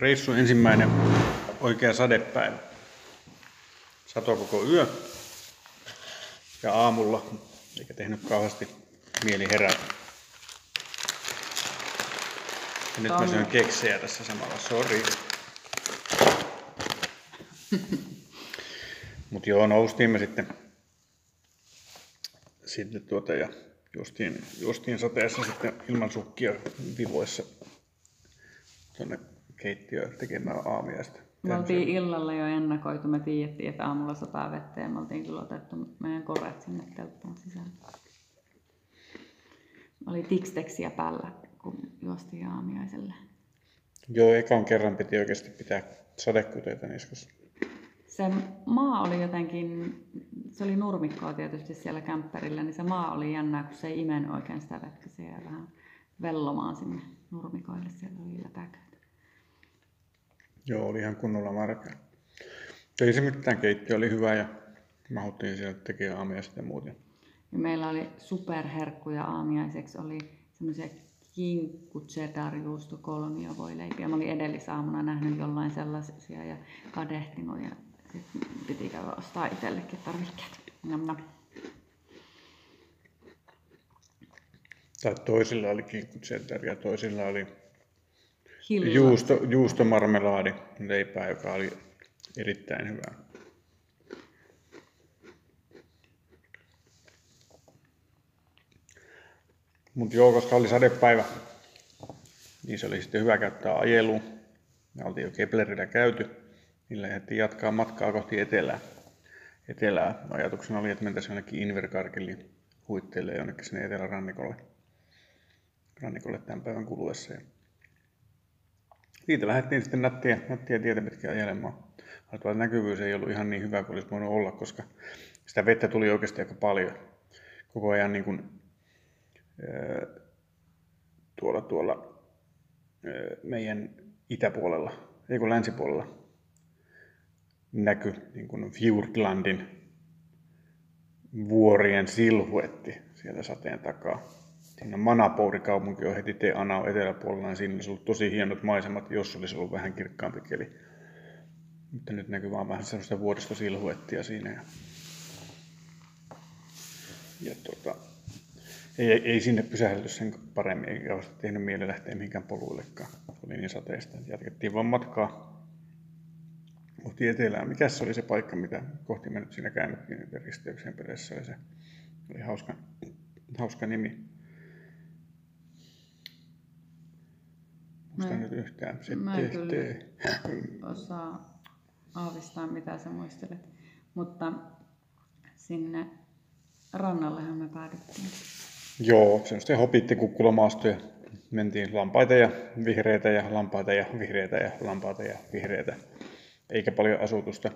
reissun ensimmäinen oikea sadepäivä. Sato koko yö ja aamulla, eikä tehnyt kauheasti mieli herätä. Ja nyt mä syön keksejä tässä samalla, sori. Mut joo, noustiin me sitten, sitten tuota ja justiin, justiin sateessa sitten ilman sukkia vivoissa tuonne keittiöön tekemään aamiaista. Me oltiin illalla jo ennakoitu, me tiedettiin, että aamulla sataa vettä ja me oltiin kyllä otettu meidän koret sinne telttaan sisään. Oli tiksteksiä päällä, kun juostiin aamiaiselle. Joo, ekan kerran piti oikeasti pitää sadekuteita niskassa. Se maa oli jotenkin, se oli nurmikkoa tietysti siellä kämppärillä, niin se maa oli jännää, kun se ei imen oikein sitä vettä. Jäi vähän vellomaan sinne nurmikoille, siellä oli. Joo, oli ihan kunnolla markaa. Ei se mitään, keittiö oli hyvä ja mahuttiin sieltä tekemään aamiaista ja muuten. Ja meillä oli superherkkuja aamiaiseksi, oli semmoisia kinkku cheddar juusto kolmio voi leipiä. Mä olin edellisaamuna nähnyt jollain sellaisia ja kadehtinut ja sitten piti käydä ostaa itsellekin tarvikkeet. Nam, nam. Tai toisilla oli kinkku cheddar ja toisilla oli Hillaa. juusto, juustomarmelaadi leipää, joka oli erittäin hyvää. Mutta joo, koska oli sadepäivä, niin se oli sitten hyvä käyttää ajeluun. Me oltiin jo Keplerillä käyty, niin lähdettiin jatkaa matkaa kohti etelää. Etelää ajatuksena oli, että mentäisiin jonnekin Inverkarkeliin huitteille jonnekin sinne etelärannikolle rannikolle tämän päivän kuluessa. Ja siitä lähdettiin sitten nättiä, nättiä tietä pitkin ajelemaan. Mutta näkyvyys ei ollut ihan niin hyvä kuin olisi voinut olla, koska sitä vettä tuli oikeasti aika paljon. Koko ajan niin kuin, tuolla, tuolla meidän itäpuolella, ei kun länsipuolella, näky niin kuin Fjordlandin vuorien silhuetti sieltä sateen takaa. Siinä Manapouri-kaupunki on heti Te Anao eteläpuolella, niin siinä olisi ollut tosi hienot maisemat, jos olisi ollut vähän kirkkaampi keli. Mutta nyt näkyy vaan vähän sellaista vuoristosilhuettia siinä. Ja, ja tota, ei, ei, sinne pysähdelty sen paremmin, eikä olisi tehnyt mieli lähteä mihinkään poluillekaan. Oli niin sateista. Jatkettiin vaan matkaa kohti etelään. Mikä se oli se paikka, mitä kohti me nyt siinä käännyttiin niiden risteyksien perässä? Oli se oli hauska, hauska nimi. Muista Mä- nyt yhtään. Se mä en tehtiin. osaa aavistaa, mitä sä muistelet. Mutta sinne rannallehan me päädyttiin. Joo, semmoisten hobittikukkulamaastoja. Mentiin lampaita ja vihreitä ja lampaita ja vihreitä ja lampaita ja vihreitä. Eikä paljon asutusta.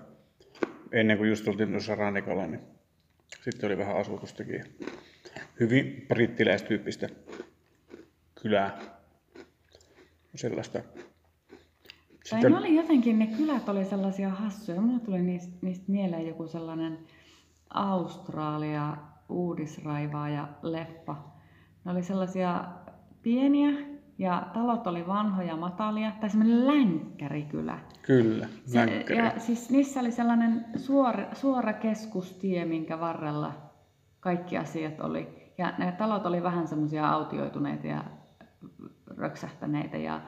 Ennen kuin just oltiin tuossa rannikolla, niin sitten oli vähän asutustakin. Hyvin brittiläistyyppistä kylää. Sellaista. Tai ne oli jotenkin, ne kylät oli sellaisia hassuja. Mulla tuli niistä, niistä mieleen joku sellainen Australia, uudisraivaa ja leppa. Ne oli sellaisia pieniä ja talot oli vanhoja, matalia, tai semmoinen länkkärikylä. Kyllä, länkkäri. ja siis niissä oli sellainen suora, suora keskustie, minkä varrella kaikki asiat oli. Ja ne talot oli vähän semmoisia autioituneita ja röksähtäneitä ja,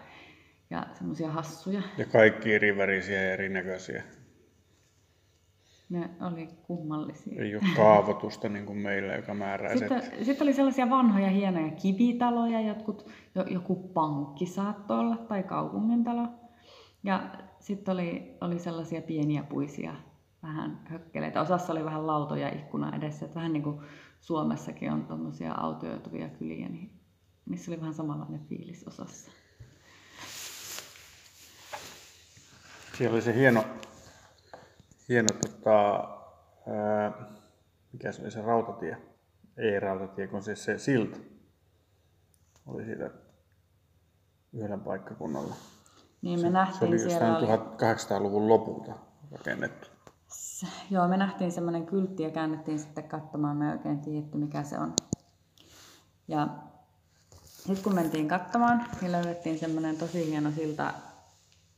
ja semmoisia hassuja. Ja kaikki eri värisiä ja erinäköisiä. Ne oli kummallisia. Ei ole kaavoitusta niin kuin meillä, joka määräisi, että Sitten, sitten oli sellaisia vanhoja hienoja kivitaloja, jotkut, jo, joku pankki saattoi olla tai kaupungintalo. Ja sitten oli, oli sellaisia pieniä puisia, vähän hökkeleitä. Osassa oli vähän lautoja ikkuna edessä, että vähän niin kuin Suomessakin on tuommoisia autioituvia kyliä, niin niissä oli vähän samanlainen fiilis osassa. Siellä oli se hieno, hieno tota, ää, mikä se oli se rautatie, ei rautatie, kun siis se silta oli siitä yhdellä paikkakunnalla. Niin me se nähtiin oli siellä jostain oli, 1800-luvun lopulta rakennettu. Joo, me nähtiin semmoinen kyltti ja käännettiin sitten katsomaan, me ei oikein tiedetty mikä se on. Ja sitten kun mentiin katsomaan, niin löydettiin semmoinen tosi hieno silta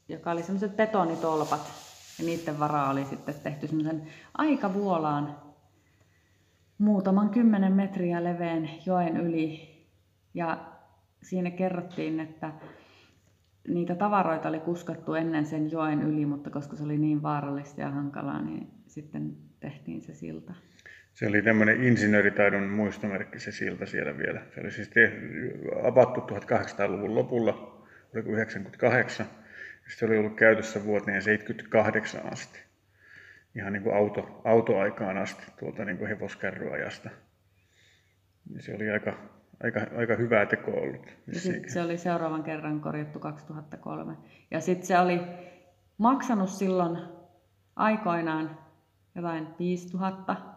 joka oli semmoiset betonitolpat. Ja niiden varaa oli sitten tehty semmoisen aika vuolaan muutaman kymmenen metriä leveän joen yli. Ja siinä kerrottiin, että niitä tavaroita oli kuskattu ennen sen joen yli, mutta koska se oli niin vaarallista ja hankalaa, niin sitten tehtiin se silta. Se oli tämmöinen insinööritaidon muistomerkki se silta siellä vielä. Se oli siis tehty, avattu 1800-luvun lopulla, oliko 98, ja se oli ollut käytössä vuoteen 78 asti. Ihan niin kuin auto, autoaikaan asti, tuolta niin kuin hevoskärryajasta. Ja se oli aika, aika, aika hyvää teko ollut. Ja sit se oli seuraavan kerran korjattu 2003. Ja sitten se oli maksanut silloin aikoinaan jotain 5000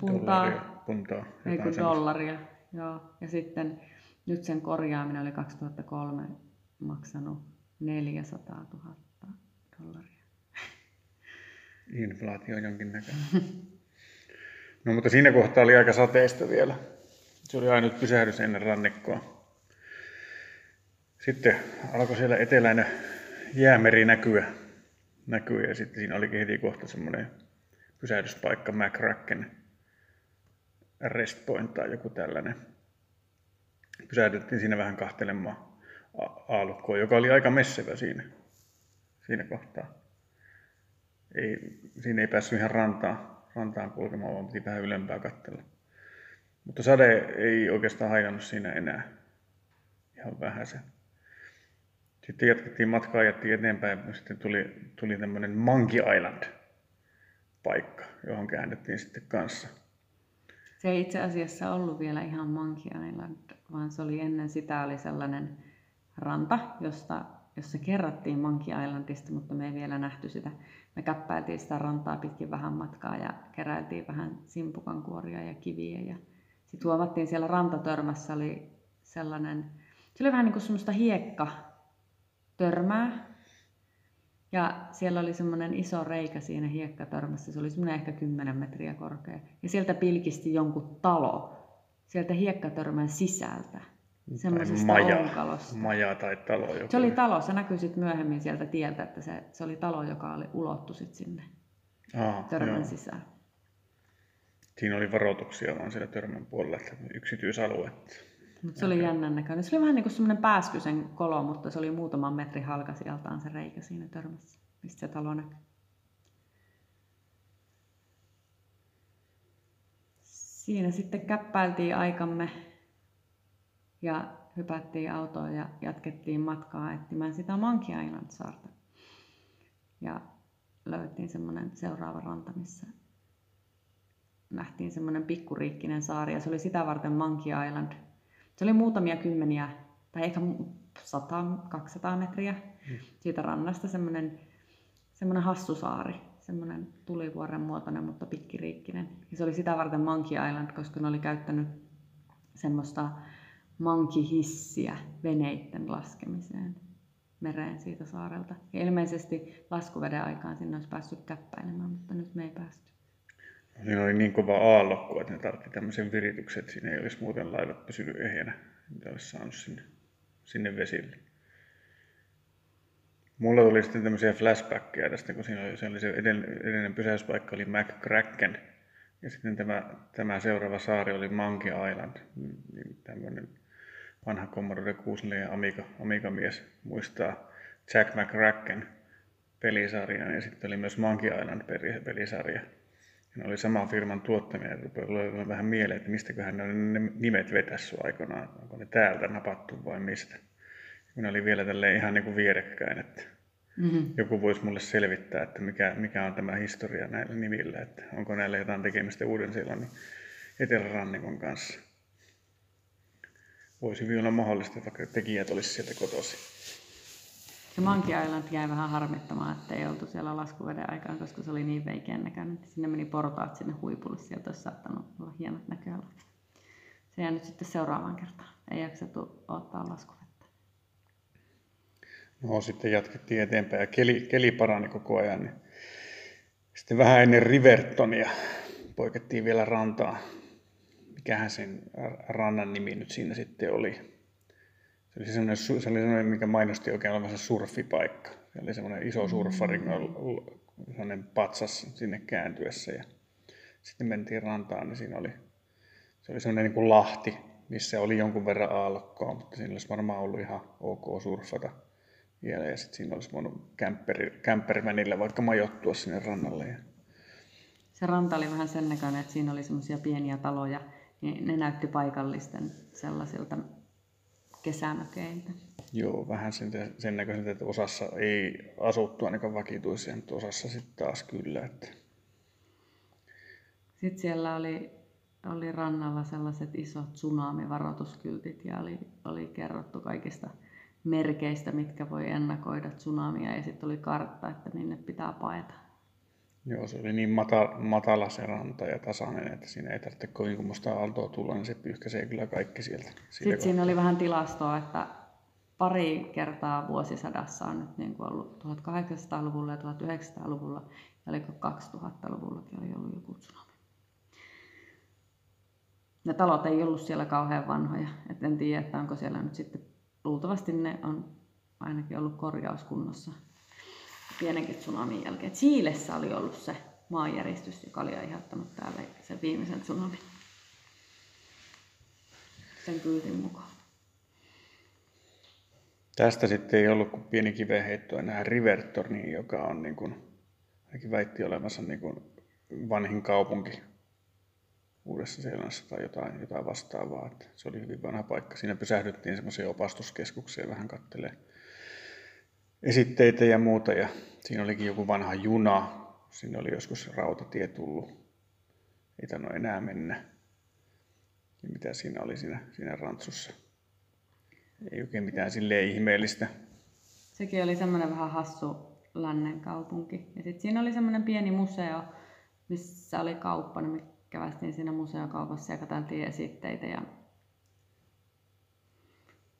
puntaa. Dollaria, puntaa ei kun dollaria. Joo. Ja sitten nyt sen korjaaminen oli 2003 maksanut 400 000 dollaria. Inflaatio jonkinnäköinen. No mutta siinä kohtaa oli aika sateista vielä. Se oli ainut pysähdys ennen rannikkoa. Sitten alkoi siellä eteläinen jäämeri näkyä, näkyä ja sitten siinä olikin heti kohta semmoinen pysähdyspaikka McRacken Rest Point tai joku tällainen. Pysähdyttiin siinä vähän kahtelemaan aalukkoa, joka oli aika messevä siinä, siinä kohtaa. Ei, siinä ei päässyt ihan rantaan, rantaan kulkemaan, vaan piti vähän ylempää katsella. Mutta sade ei oikeastaan haikannut siinä enää. Ihan vähän se. Sitten jatkettiin matkaa, ajettiin eteenpäin. Sitten tuli, tuli tämmöinen Monkey Island paikka, johon käännettiin sitten kanssa. Se ei itse asiassa ollut vielä ihan Monkey Island, vaan se oli ennen sitä oli sellainen ranta, josta, jossa kerrottiin Monkey Islandista, mutta me ei vielä nähty sitä. Me käppäiltiin sitä rantaa pitkin vähän matkaa ja keräiltiin vähän simpukankuoria ja kiviä. Ja sitten huomattiin siellä rantatörmässä oli sellainen, se oli vähän niin kuin semmoista hiekka törmää. Ja siellä oli semmoinen iso reikä siinä hiekkatörmässä, se oli semmoinen ehkä 10 metriä korkea. Ja sieltä pilkisti jonkun talo sieltä hiekkatörmän sisältä. Semmoisesta maja, onkalosta. maja tai talo. Joku. Se oli talo, se näkyi sitten myöhemmin sieltä tieltä, että se, se oli talo, joka oli ulottu sit sinne Aa, törmän joo. sisään. Siinä oli varoituksia vaan siellä törmän puolella, että yksityisalue. Mutta se oli jännän näköinen. Se oli vähän niin kuin semmoinen pääskysen kolo, mutta se oli muutaman metrin halka sieltaan se reikä siinä törmässä, mistä se talo näkyy. Siinä sitten käppäiltiin aikamme ja hypättiin autoon ja jatkettiin matkaa etsimään sitä Monkey Island-saarta. Ja löydettiin semmoinen seuraava ranta, missä nähtiin semmoinen pikkuriikkinen saari ja se oli sitä varten Monkey Island. Se oli muutamia kymmeniä tai ehkä 100-200 metriä mm. siitä rannasta semmoinen, semmoinen hassusaari, semmoinen tulivuoren muotoinen, mutta pikkiriikkinen. Ja se oli sitä varten Monkey Island, koska ne oli käyttänyt semmoista monkey-hissiä veneitten laskemiseen mereen siitä saarelta. Ja ilmeisesti laskuveden aikaan sinne olisi päässyt käppäilemään, mutta nyt me ei päästy. Siinä oli niin kova aallokko, että ne tarvitti tämmöisen virityksen, että siinä ei olisi muuten laivat pysynyt ehjänä, mitä olisi saanut sinne, sinne vesille. Mulla tuli sitten tämmöisiä flashbackkejä tästä, kun siinä oli, se, oli se edellinen, edellinen pysäyspaikka oli McCracken, ja sitten tämä, tämä seuraava saari oli Monkey Island, niin tämmöinen vanha Commodore 64 Amiga, Amiga-mies muistaa Jack McCracken pelisarjan, ja sitten oli myös Monkey Island pelisarja. Ne oli saman firman tuottamia, ja rupeaa olemaan vähän mieleen, että mistäköhän ne on ne nimet vetässy aikanaan, onko ne täältä napattu vai mistä. Ne oli vielä tälle ihan niin kuin vierekkäin, että mm-hmm. joku voisi mulle selvittää, että mikä, mikä on tämä historia näillä nimillä, että onko näillä jotain tekemistä Uuden-Seelannin etelärannikon kanssa. Voisi hyvin olla mahdollista, vaikka tekijät olisi sieltä kotoisin. Se Monkey Island jäi vähän harmittamaan, että ei oltu siellä laskuveden aikaan, koska se oli niin veikeän näköinen. Sinne meni portaat sinne huipulle, sieltä olisi saattanut olla hienot näköalat. Se jää nyt sitten seuraavaan kertaan. Ei jaksettu ottaa laskuvettä. No sitten jatkettiin eteenpäin ja keli, keli parani koko ajan. Niin sitten vähän ennen Rivertonia poikettiin vielä rantaa. Mikähän sen rannan nimi nyt siinä sitten oli? Se oli semmoinen, se oli semmoinen mikä mainosti oikein olevansa surfipaikka. Se oli semmoinen iso mm. semmoinen patsas sinne kääntyessä. Ja sitten mentiin rantaan, niin siinä oli, se oli semmoinen niin kuin lahti, missä oli jonkun verran aallokkoa, mutta siinä olisi varmaan ollut ihan ok surfata vielä. Ja sitten siinä olisi voinut kämpperi, vaikka majoittua sinne rannalle. Ja... Se ranta oli vähän sen näköinen, että siinä oli semmoisia pieniä taloja, niin ne näytti paikallisten sellaisilta kesämökeiltä. Joo, vähän sen, sen näköiseltä, että osassa ei asuttu ainakaan vakituisia, mutta osassa sitten taas kyllä. Että... Sitten siellä oli, oli rannalla sellaiset isot tsunamivaroituskyltit ja oli, oli kerrottu kaikista merkeistä, mitkä voi ennakoida tsunamia ja sitten oli kartta, että minne pitää paeta. Joo, se oli niin matala, matala se ranta ja tasainen, että siinä ei tarvitse kovin kummoista aaltoa tulla, niin se pyyhkäisee kyllä kaikki sieltä. Sitten siinä oli vähän tilastoa, että pari kertaa vuosisadassa on nyt niin kuin ollut 1800-luvulla ja 1900-luvulla ja oliko 2000-luvullakin oli ollut joku tsunami. Ne talot ei ollut siellä kauhean vanhoja, et en tiedä, että onko siellä nyt sitten, luultavasti ne on ainakin ollut korjauskunnossa pienenkin tsunamin jälkeen. Chiilessä oli ollut se maanjäristys, joka oli aiheuttanut täällä sen viimeisen tsunamin. Sen kyltin mukaan. Tästä sitten ei ollut kuin pieni kiveheitto enää Rivertorniin, joka on niin kuin, ainakin väitti olevansa niin kuin vanhin kaupunki Uudessa Seelannassa tai jotain, jotain vastaavaa. Että se oli hyvin vanha paikka. Siinä pysähdyttiin semmoisia opastuskeskuksia vähän kattelee esitteitä ja muuta. Ja siinä olikin joku vanha juna. Siinä oli joskus rautatie tullut. Ei tainnut enää mennä. Ja mitä siinä oli siinä, siinä rantsussa? Ei oikein mitään silleen ihmeellistä. Sekin oli semmoinen vähän hassu lännen kaupunki. Ja sitten siinä oli semmoinen pieni museo, missä oli kauppa, niin me kävästiin siinä museokaupassa ja katseltiin esitteitä. Ja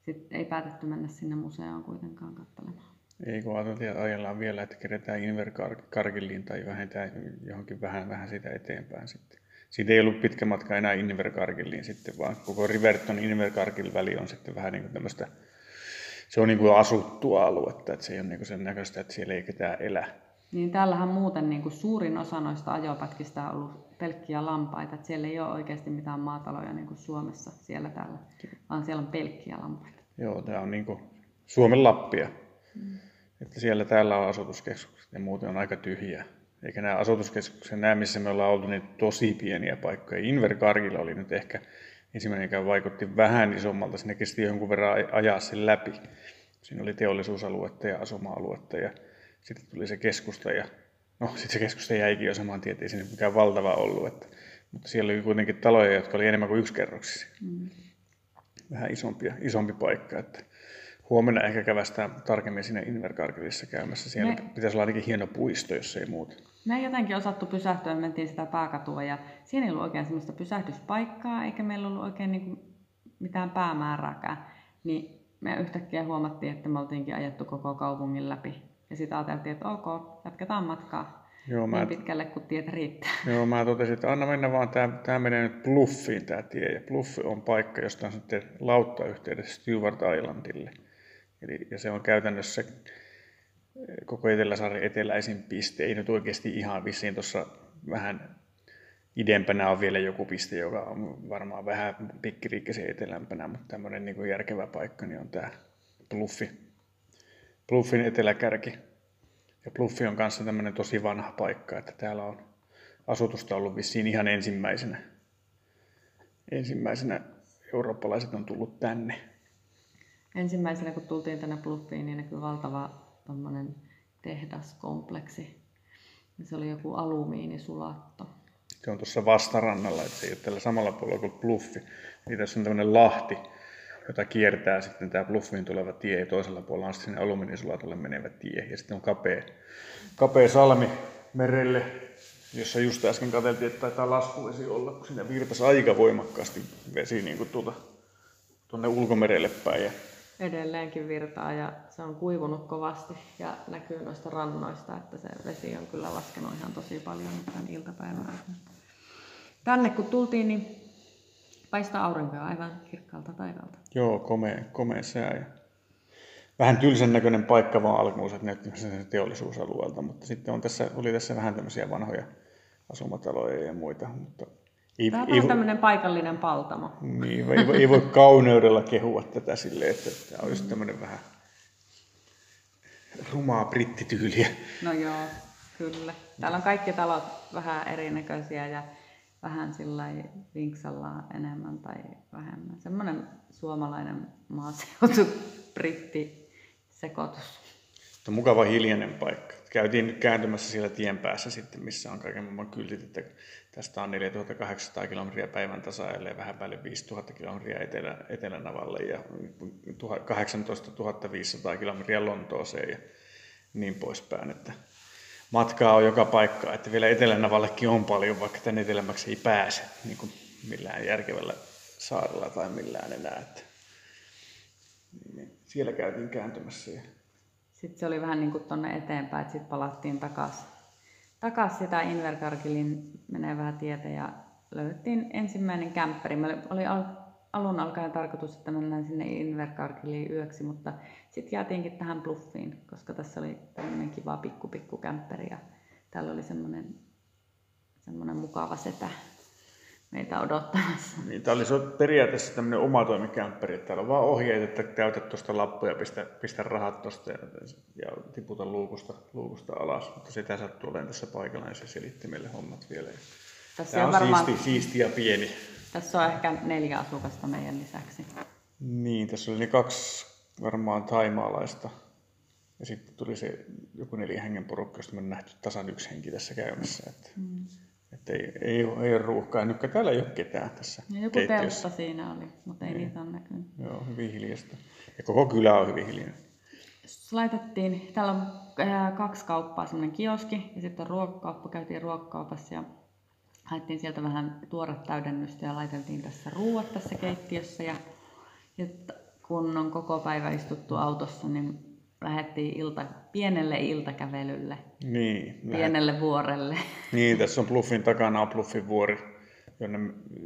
sitten ei päätetty mennä sinne museoon kuitenkaan katselemaan. Ei kun ajellaan vielä, että kerätään Inverkarkilliin tai vähentää johonkin vähän, vähän sitä eteenpäin sitten. Siitä ei ollut pitkä matka enää Inverkarkilliin sitten, vaan koko Riverton Inverkarkil väli on sitten vähän niin kuin tämmöistä, se on niin kuin asuttua aluetta, että se ei ole niin kuin sen näköistä, että siellä ei ketään elä. Niin täällähän muuten niin kuin suurin osa noista ajopätkistä on ollut pelkkiä lampaita, että siellä ei ole oikeasti mitään maataloja niin kuin Suomessa siellä täällä, vaan siellä on pelkkiä lampaita. Joo, tämä on niin kuin Suomen Lappia. Mm. Että siellä täällä on asutuskeskukset ja muuten on aika tyhjiä. Eikä nämä asutuskeskukset, nämä missä me ollaan oltu, niin tosi pieniä paikkoja. Inverkargilla oli nyt ehkä ensimmäinen, joka vaikutti vähän isommalta. Sinne kesti jonkun verran ajaa sen läpi. Siinä oli teollisuusaluetta ja asuma-aluetta ja sitten tuli se keskusta ja no sitten se keskusta jäikin jo saman tien, ei sinne mikään valtava ollut. Että, mutta siellä oli kuitenkin taloja, jotka oli enemmän kuin yksikerroksisia. Mm. Vähän isompia, isompi paikka. Että huomenna ehkä kävästään tarkemmin sinne Inverkarkilissa käymässä. Siellä me... pitäisi olla ainakin hieno puisto, jos ei muuta. Me ei jotenkin osattu pysähtyä, me mentiin sitä pääkatua ja siinä ei ollut oikein semmoista pysähdyspaikkaa, eikä meillä ollut oikein niin mitään päämäärääkään. Niin me yhtäkkiä huomattiin, että me oltiinkin ajettu koko kaupungin läpi. Ja sitten ajateltiin, että ok, jatketaan matkaa. Joo, mä... Niin pitkälle kuin tietä riittää. Joo, mä totesin, että anna mennä vaan, tämä, tämä menee nyt Bluffiin tämä tie. Ja Bluff on paikka, josta on sitten lauttayhteydessä Stewart Islandille. Eli, ja se on käytännössä eh, koko Eteläsaaren eteläisin piste. Ei nyt oikeasti ihan vissiin tuossa vähän idempänä on vielä joku piste, joka on varmaan vähän pikkiriikkeisen etelämpänä, mutta tämmöinen niin kuin järkevä paikka niin on tämä Bluffi. Bluffin eteläkärki. Ja Bluffi on kanssa tämmöinen tosi vanha paikka, että täällä on asutusta ollut vissiin ihan ensimmäisenä. Ensimmäisenä eurooppalaiset on tullut tänne ensimmäisenä kun tultiin tänne Bluffiin, niin näkyi valtava tehdaskompleksi. Se oli joku alumiinisulatto. Se on tuossa vastarannalla, että se ei ole tällä samalla puolella kuin Bluffi. Niin tässä on tämmöinen lahti, jota kiertää sitten tämä Bluffiin tuleva tie ja toisella puolella on sinne alumiinisulatolle menevä tie. Ja sitten on kapea, kapea salmi merelle, jossa just äsken katseltiin, että taitaa laskuvesi olla, kun siinä virtasi aika voimakkaasti vesi niin kuin tuota, tuonne ulkomerelle päin. Ja edelleenkin virtaa ja se on kuivunut kovasti ja näkyy noista rannoista, että se vesi on kyllä laskenut ihan tosi paljon tämän iltapäivän aikana. Tänne kun tultiin, niin Paistaa aurinkoa aivan kirkkaalta taivaalta. Joo, komea, komea sää. Ja vähän tylsän näköinen paikka vaan alkuun, että näytti sen teollisuusalueelta, mutta sitten on tässä, oli tässä vähän tämmöisiä vanhoja asumataloja ja muita, mutta ei, Tämä on ei, tämmöinen paikallinen paltamo. Niin, ei, ei voi kauneudella kehua tätä silleen, että tämä on just tämmöinen vähän rumaa brittityyliä. No joo, kyllä. Täällä on kaikki talot vähän erinäköisiä ja vähän sillä vinksallaan enemmän tai vähemmän. Semmoinen suomalainen maaseutu britti sekoitus. Tämä on mukava hiljainen paikka. Käytiin nyt kääntymässä siellä tien päässä sitten, missä on kaiken maailman kyltit, että tästä on 4800 kilometriä päivän tasa, ellei vähän päälle 5000 kilometriä etelä, Etelänavalle ja 18 500 kilometriä Lontooseen ja niin poispäin. Että matkaa on joka paikka, että vielä Etelänavallekin on paljon, vaikka tänne etelämäksi ei pääse niin kuin millään järkevällä saarella tai millään enää. Että, niin, siellä käytiin kääntymässä. Sitten se oli vähän niin kuin tuonne eteenpäin, että sitten palattiin takaisin takas sitä Inverkarkilin menevää tietä ja löydettiin ensimmäinen kämpperi. Meillä oli alun alkaen tarkoitus, että mennään sinne Inverkarkiliin yöksi, mutta sitten jäätiinkin tähän Bluffiin, koska tässä oli tämmöinen kiva pikku pikku kämpperi ja täällä oli semmoinen, semmoinen mukava setä meitä odottamassa. Niin, tämä oli periaatteessa tämmöinen omatoimikämpperi, että täällä on vaan ohjeet, että täytä tuosta lappuja, pistä, pistä rahat tuosta ja, ja tiputa luukusta, luukusta alas, mutta sitä sattuu olemaan tässä paikalla ja se selitti meille hommat vielä. Tässä tämä on, on varmaan... siisti, siisti ja pieni. Tässä on ehkä neljä asukasta meidän lisäksi. Niin, tässä oli kaksi varmaan taimaalaista. Ja sitten tuli se joku neljä hengen porukka, josta me nähty tasan yksi henki tässä käymässä. Että, mm. Että ei, ei, ei ole ruuhkaa. Täällä ei ole ketään tässä ja Joku teltta siinä oli, mutta ei niin. niitä ole näkynyt. Joo, hyvin hiljasta. Ja koko kylä on hyvin hiljainen. Laitettiin, täällä on kaksi kauppaa, semmoinen kioski ja sitten ruokakauppa. Käytiin ruokakaupassa ja haettiin sieltä vähän tuoret täydennystä ja laiteltiin tässä ruuat tässä keittiössä. Ja, ja kun on koko päivä istuttu autossa, niin lähdettiin ilta, pienelle iltakävelylle. Niin. Pienelle lähet... vuorelle. Niin, tässä on Bluffin takana on Bluffin vuori, jonne,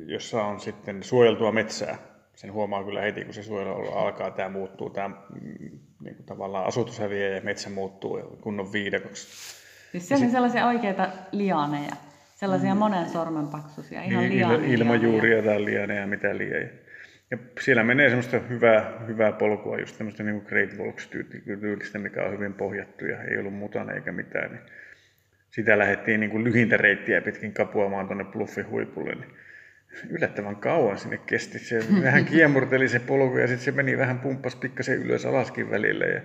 jossa on sitten suojeltua metsää. Sen huomaa kyllä heti, kun se suojelu alkaa, tämä muuttuu, tämä mm, niin kuin tavallaan asutus häviää ja metsä muuttuu kunnon viidakoksi. Siis siellä on sellaisia oikeita lianeja, sellaisia mm. monen sormen paksuisia, ihan niin, lianeja. Ilmajuuria tai lianeja, mitä liian. Ja siellä menee semmoista hyvää, hyvää polkua, just tämmöistä niin Great Walks-tyylistä, mikä on hyvin pohjattu ja ei ollut mutana eikä mitään. Niin sitä lähdettiin niin kuin lyhintä reittiä pitkin kapuamaan tuonne Bluffin huipulle. Niin yllättävän kauan sinne kesti. Se vähän kiemurteli se polku ja sitten se meni vähän pumppas pikkasen ylös alaskin välillä. Ja,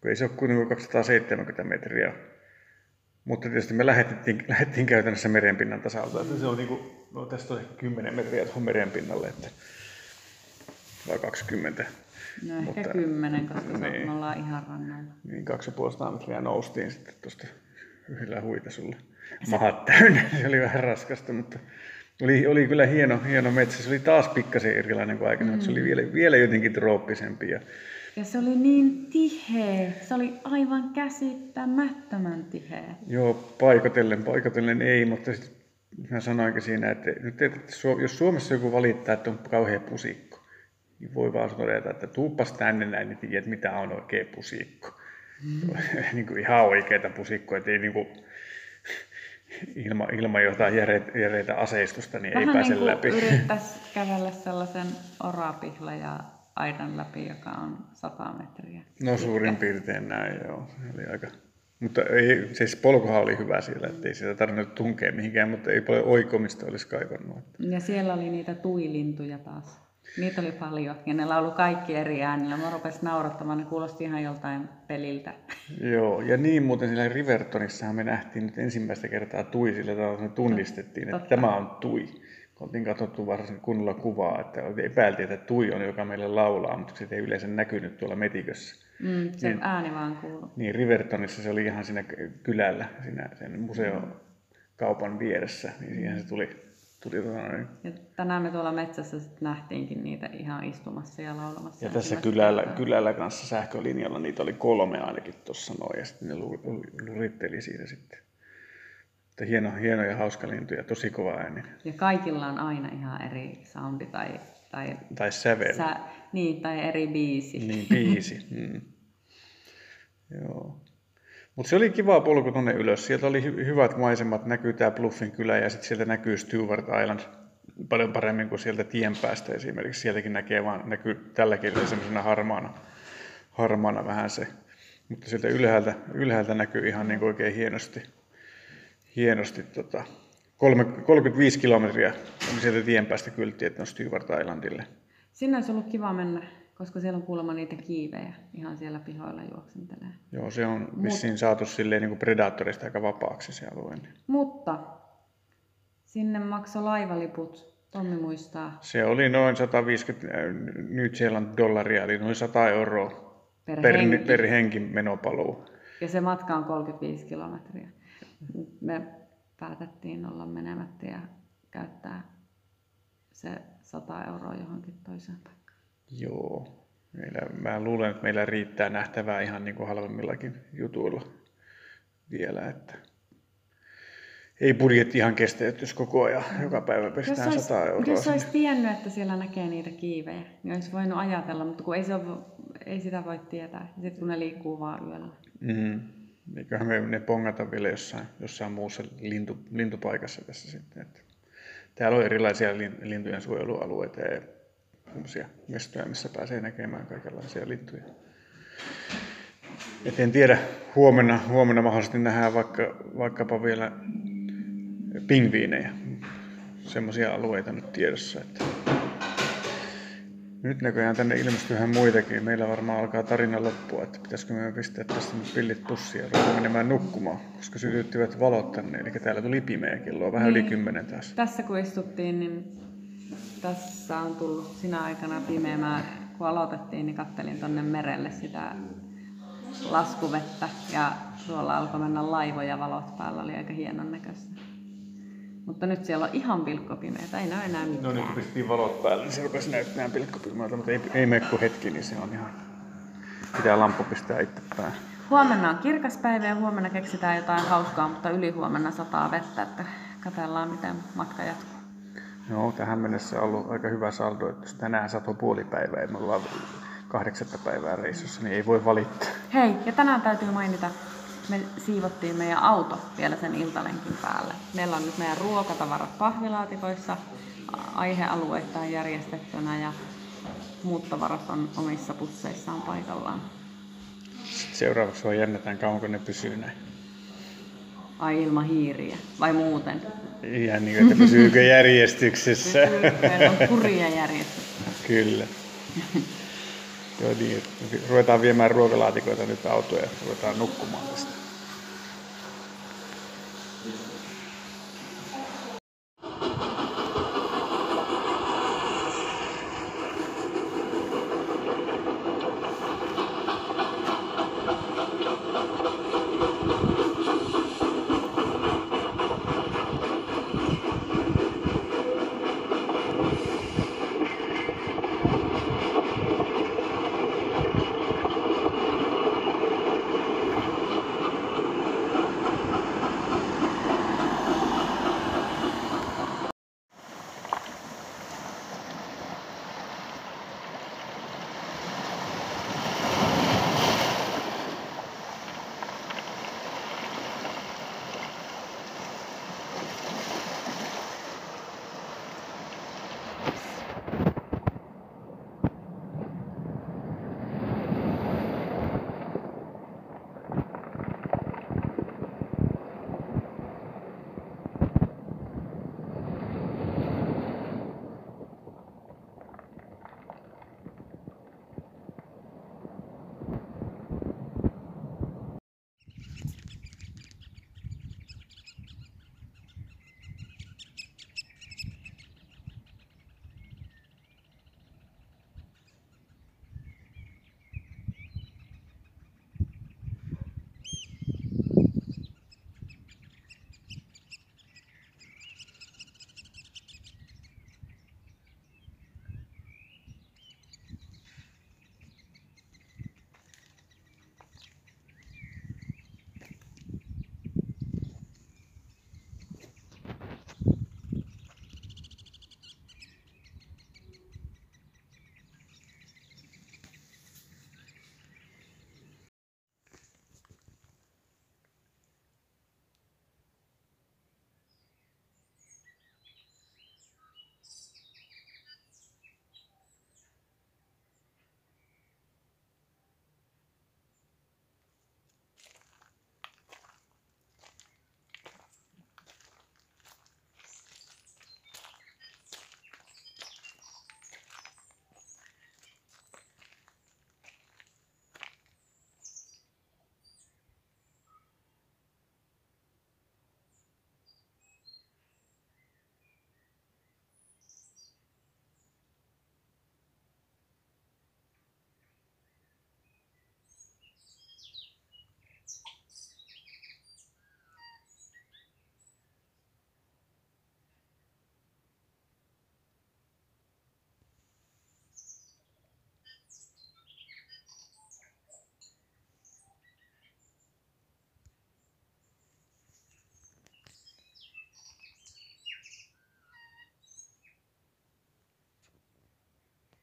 kun ei se ole kuitenkin 270 metriä. Mutta tietysti me lähdettiin, lähdettiin käytännössä merenpinnan tasalta. Että se on niin kuin, no tästä on 10 metriä tuohon merenpinnalle. Että vai 20. No ehkä Mutta, 10, koska niin, me ollaan ihan rannalla. Niin, 2,5 metriä noustiin sitten tuosta yhdellä huitasulla. Mahat täynnä, se oli vähän raskasta, mutta oli, oli kyllä hieno, hieno metsä. Se oli taas pikkasen erilainen kuin aikaisemmin, mm. se oli vielä, vielä jotenkin trooppisempi. Ja, ja se oli niin tiheä. Se oli aivan käsittämättömän tiheä. Joo, paikotellen, paikotellen ei, mutta sitten mä sanoinkin siinä, että nyt, että jos Suomessa joku valittaa, että on kauhean pusikko, niin voi vaan todeta, että tuuppas tänne näin, niin tiedät, mitä on oikea pusikko. Mm. niin kuin ihan oikeita pusikkoja, että ei niin kuin, ilman, ilman jotain järeitä, järeitä aseistusta, niin Vähän ei pääse niin läpi. yrittäisi kävellä sellaisen orapihla ja aidan läpi, joka on 100 metriä. No suurin piirtein näin, joo. Eli aika... Mutta ei, siis polkuhan oli hyvä siellä, ettei sitä tarvinnut tunkea mihinkään, mutta ei paljon oikomista olisi kaivannut. Ja siellä oli niitä tuilintuja taas. Niitä oli paljon ja ne laulu kaikki eri äänillä. Mä rupesin naurattamaan, ne kuulosti ihan joltain peliltä. Joo, ja niin muuten siellä Rivertonissahan me nähtiin nyt ensimmäistä kertaa Tui, sillä tavalla me tunnistettiin, että tämä on Tui. Kun oltiin katsottu varsin kunnolla kuvaa, että epäiltiin, että Tui on, joka meille laulaa, mutta se ei yleensä näkynyt tuolla metikössä. Mm, se niin, ääni vaan kuuluu. Niin, Rivertonissa se oli ihan siinä kylällä, siinä sen museokaupan vieressä, niin siihen se tuli tuli noin. Ja tänään me tuolla metsässä sit nähtiinkin niitä ihan istumassa ja laulamassa. Ja tässä kylällä, kylällä kanssa sähkölinjalla niitä oli kolme ainakin tuossa noin ja sitten ne luritteli siinä sitten. Että hieno, hieno ja hauska lintu ja tosi kova ääni. Ja kaikilla on aina ihan eri soundi tai, tai, Tai sävel. sä, niin, tai eri biisi. Niin, biisi. Mm. Joo. Mutta se oli kiva polku tuonne ylös. Sieltä oli hy- hyvät maisemat, näkyy tämä Bluffin kylä ja sitten sieltä näkyy Stewart Island paljon paremmin kuin sieltä tien päästä esimerkiksi. Sieltäkin näkee vaan, näkyy tälläkin semmoisena harmaana, harmaana vähän se. Mutta sieltä ylhäältä, ylhäältä näkyy ihan niin kuin oikein hienosti, hienosti tota, kolme, 35 kilometriä sieltä tien päästä kyltti, että on Stewart Islandille. Sinne olisi ollut kiva mennä, koska siellä on kuulemma niitä kiivejä ihan siellä pihoilla juoksentelee. Joo, se on vissiin saatu silleen niin kuin Predatorista aika vapaaksi se alue. Mutta sinne maksoi laivaliput, Tommi muistaa, Se oli noin 150 äh, New Zealand dollaria, eli noin 100 euroa per, per, henki. per henki menopaluu. Ja se matka on 35 kilometriä. Me päätettiin olla menemättä ja käyttää se 100 euroa johonkin toiseen paikkaan. Joo. Meillä, mä luulen, että meillä riittää nähtävää ihan niin kuin halvemmillakin jutuilla vielä, että ei budjetti ihan kestä, että jos koko ajan joka päivä Jos pestään olisi, 100 euroa. jos olisi tiennyt, että siellä näkee niitä kiivejä, niin olisi voinut ajatella, mutta kun ei, se ole, ei sitä voi tietää. Sitten kun ne liikkuu vaan yöllä. Mm. Eiköhän me ne pongata vielä jossain, jossain muussa lintu, lintupaikassa tässä sitten. Että täällä on erilaisia lin- lintujen suojelualueita ja mestoja, missä pääsee näkemään kaikenlaisia lintuja. Et en tiedä, huomenna, huomenna mahdollisesti nähdään vaikka, vaikkapa vielä pingviinejä. Semmoisia alueita nyt tiedossa. Että nyt näköjään tänne ilmestyy ihan muitakin. Meillä varmaan alkaa tarina loppua, että pitäisikö me pistää tästä nyt pillit pussiin ja ruveta menemään nukkumaan, koska sytyttivät valot tänne. Eli täällä tuli pimeä kello vähän yli kymmenen taas. Tässä kun istuttiin, niin tässä on tullut sinä aikana pimeä. Mä, kun aloitettiin, niin kattelin tonne merelle sitä laskuvettä ja tuolla alkoi mennä laivoja, valot päällä oli aika hienon näköistä. Mutta nyt siellä on ihan pilkkopimeätä, ei näy enää mitään. No niin, kun pistiin valot päälle, niin se rupesi näyttämään pilkkopimeältä, mutta ei, ei mene kuin hetki, niin se on ihan... Pitää lamppu pistää itse päähän. Huomenna on kirkas päivä ja huomenna keksitään jotain hauskaa, mutta yli huomenna sataa vettä, että katsellaan miten matka jatkuu. Joo, tähän mennessä on ollut aika hyvä saldo, että jos tänään satoi puoli päivää ja me ollaan kahdeksatta päivää reissussa, niin ei voi valittaa. Hei, ja tänään täytyy mainita, me siivottiin meidän auto vielä sen iltalenkin päälle. Meillä on nyt meidän ruokatavarat pahvilaatikoissa, aihealueittain järjestettynä ja muut tavarat on omissa pusseissaan paikallaan. Sitten seuraavaksi vaan jännätään, kauanko ne pysyy näin. Ai ilman hiiriä, vai muuten? Ihan niin kuin, että pysyykö järjestyksessä. Meillä on kuria järjestetty. Kyllä. Joo niin, ruvetaan viemään ruokalaatikoita nyt autoja ja ruvetaan nukkumaan tästä.